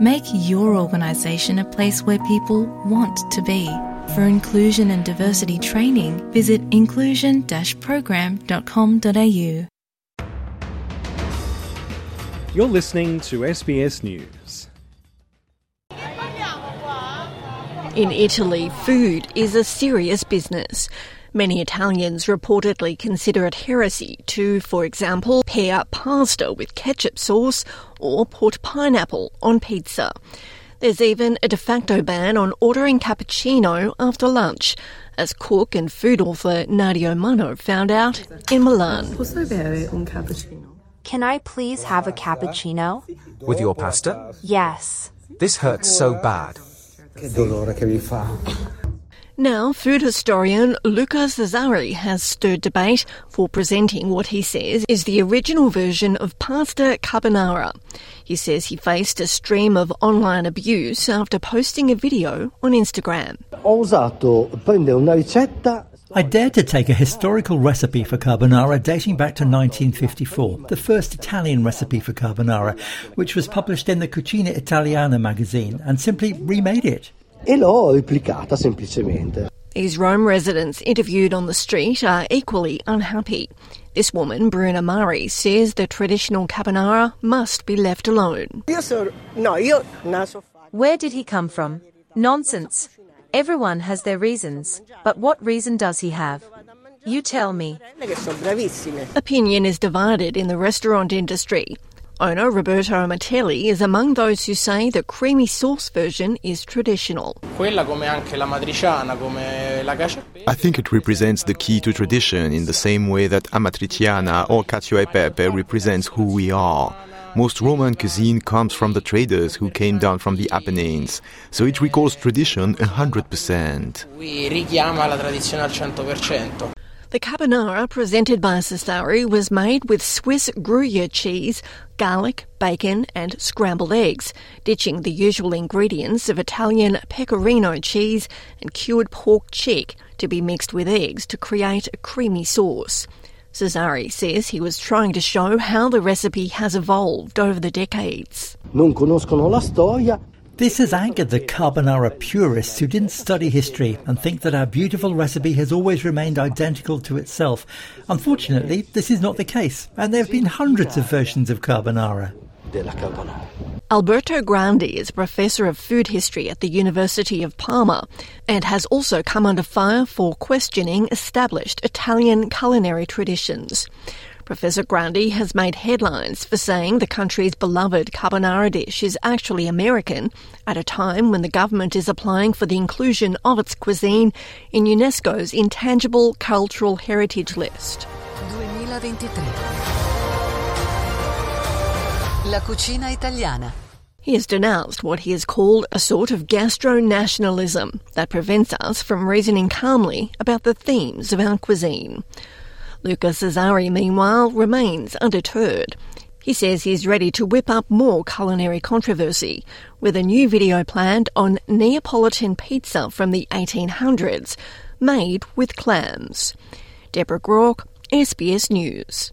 Make your organisation a place where people want to be. For inclusion and diversity training, visit inclusion program.com.au. You're listening to SBS News. In Italy, food is a serious business. Many Italians reportedly consider it heresy to, for example, pair pasta with ketchup sauce or put pineapple on pizza. There's even a de facto ban on ordering cappuccino after lunch, as cook and food author Nadia Mano found out in Milan. Can I please have a cappuccino? With your pasta? Yes. This hurts so bad. Now, food historian Luca Cesari has stirred debate for presenting what he says is the original version of pasta carbonara. He says he faced a stream of online abuse after posting a video on Instagram. Ho usato prendere una ricetta I dared to take a historical recipe for carbonara dating back to 1954, the first Italian recipe for carbonara, which was published in the Cucina Italiana magazine, and simply remade it. E l'ho replicata semplicemente. These Rome residents interviewed on the street are equally unhappy. This woman, Bruna Mari, says the traditional carbonara must be left alone. Where did he come from? Nonsense. Everyone has their reasons, but what reason does he have? You tell me. Opinion is divided in the restaurant industry. Owner Roberto Amatelli is among those who say the creamy sauce version is traditional. I think it represents the key to tradition in the same way that amatriciana or cacio e pepe represents who we are. Most Roman cuisine comes from the traders who came down from the Apennines, so it recalls tradition 100%. The carbonara presented by Cesari was made with Swiss Gruyere cheese, garlic, bacon, and scrambled eggs, ditching the usual ingredients of Italian pecorino cheese and cured pork cheek to be mixed with eggs to create a creamy sauce. Cesari says he was trying to show how the recipe has evolved over the decades. Non conoscono la storia. This has angered the carbonara purists who didn't study history and think that our beautiful recipe has always remained identical to itself. Unfortunately, this is not the case, and there have been hundreds of versions of carbonara. Alberto Grandi is a professor of food history at the University of Parma and has also come under fire for questioning established Italian culinary traditions. Professor Grandi has made headlines for saying the country's beloved carbonara dish is actually American at a time when the government is applying for the inclusion of its cuisine in UNESCO's Intangible Cultural Heritage List. 2023. La cucina italiana. He has denounced what he has called a sort of gastro-nationalism that prevents us from reasoning calmly about the themes of our cuisine. Luca Cesari, meanwhile, remains undeterred. He says he's ready to whip up more culinary controversy, with a new video planned on Neapolitan pizza from the 1800s, made with clams. Deborah Groarke, SBS News.